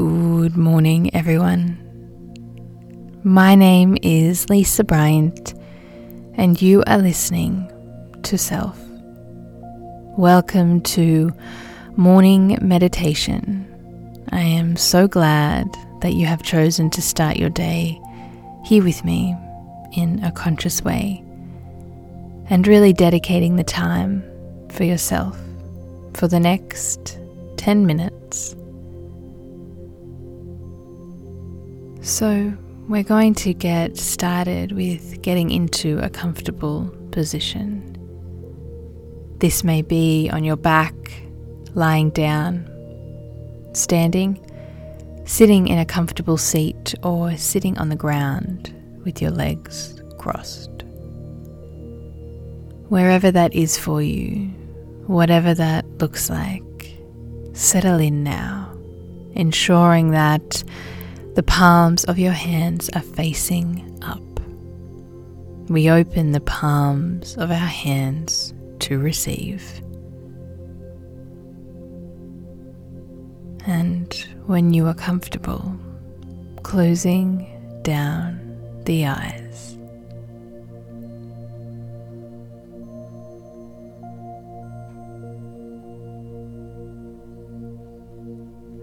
Good morning, everyone. My name is Lisa Bryant, and you are listening to Self. Welcome to Morning Meditation. I am so glad that you have chosen to start your day here with me in a conscious way and really dedicating the time for yourself for the next 10 minutes. So, we're going to get started with getting into a comfortable position. This may be on your back, lying down, standing, sitting in a comfortable seat, or sitting on the ground with your legs crossed. Wherever that is for you, whatever that looks like, settle in now, ensuring that the palms of your hands are facing up. We open the palms of our hands to receive. And when you are comfortable, closing down the eyes.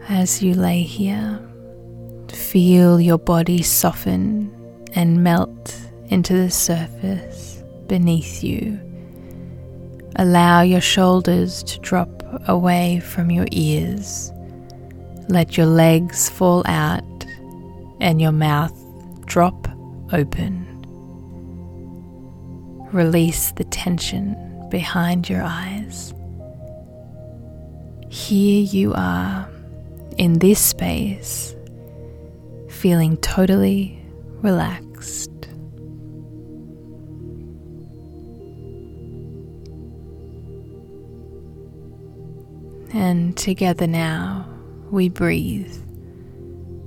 As you lay here, Feel your body soften and melt into the surface beneath you. Allow your shoulders to drop away from your ears. Let your legs fall out and your mouth drop open. Release the tension behind your eyes. Here you are in this space feeling totally relaxed. And together now, we breathe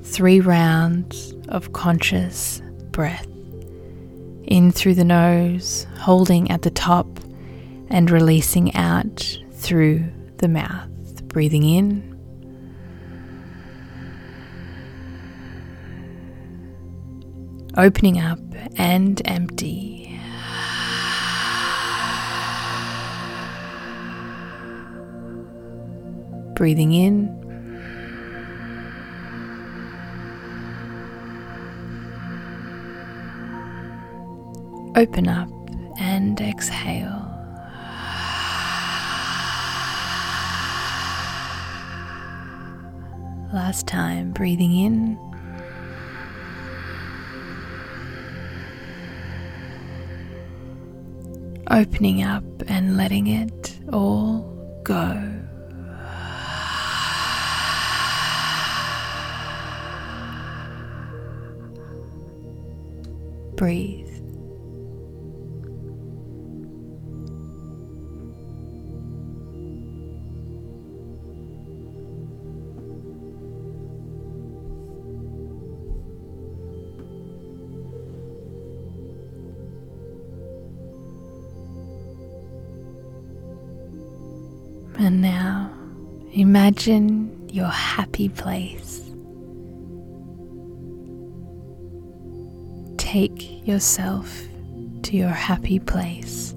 three rounds of conscious breath in through the nose, holding at the top, and releasing out through the mouth. Breathing in opening up and empty. Breathing in. Open up and exhale. Last time, breathing in. Opening up and letting it all go. Breathe. And now imagine your happy place. Take yourself to your happy place.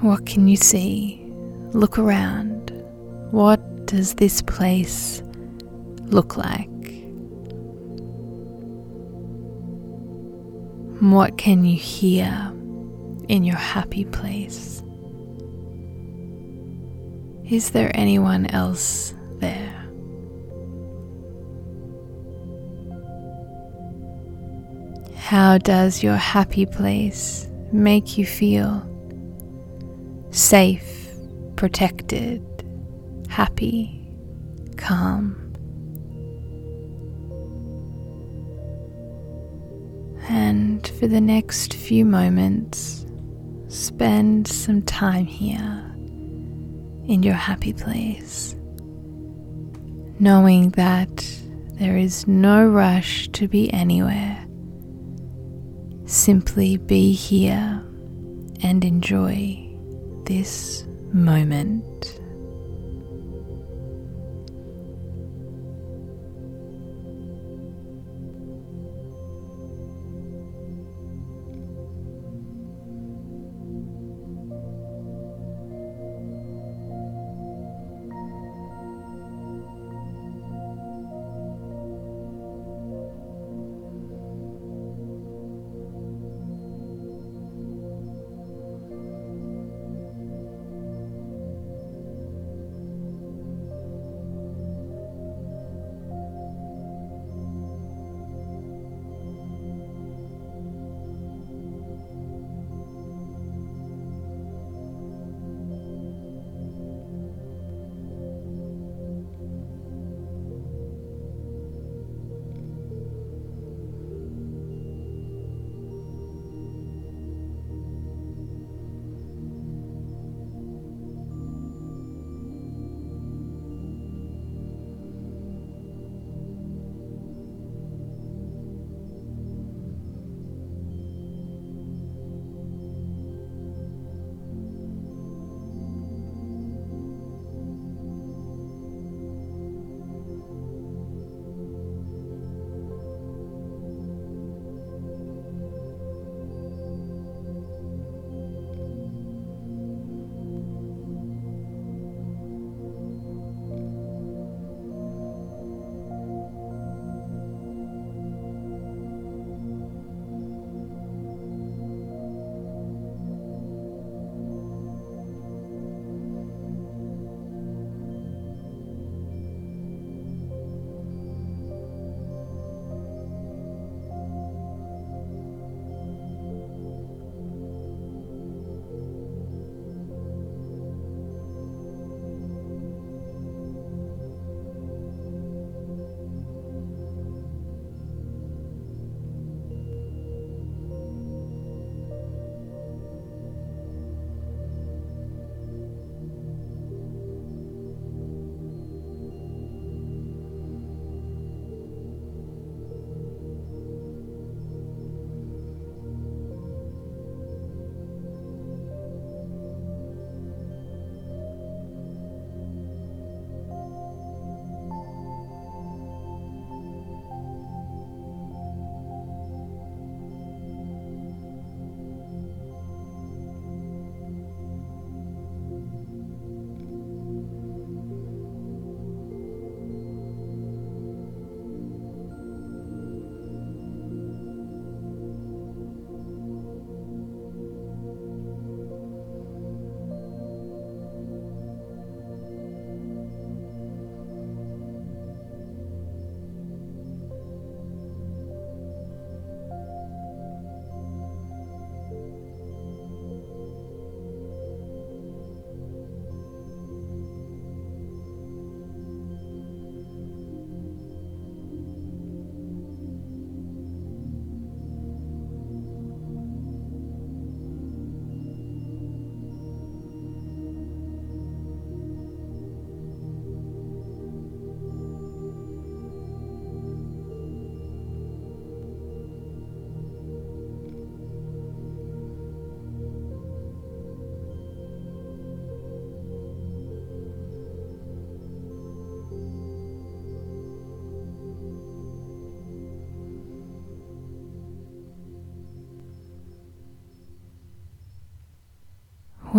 What can you see? Look around. What does this place look like? What can you hear in your happy place? Is there anyone else there? How does your happy place make you feel? Safe, protected, happy, calm. And for the next few moments, spend some time here in your happy place, knowing that there is no rush to be anywhere Simply be here and enjoy this moment.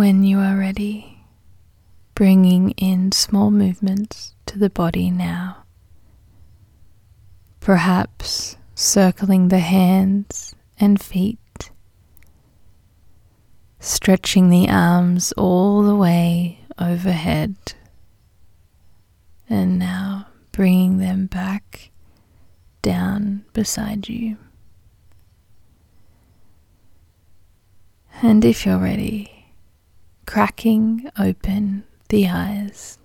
When you are ready, bringing in small movements to the body now, perhaps circling the hands and feet, stretching the arms all the way overhead, and now bringing them back down beside you. And if you're ready, cracking open the eyes.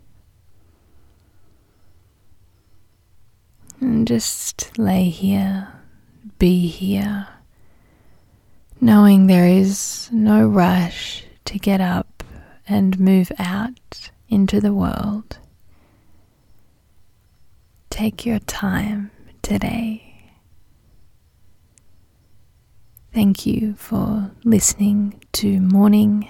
And just lay here, be here, knowing there is no rush to get up and move out into the world. Take your time today. Thank you for listening to morning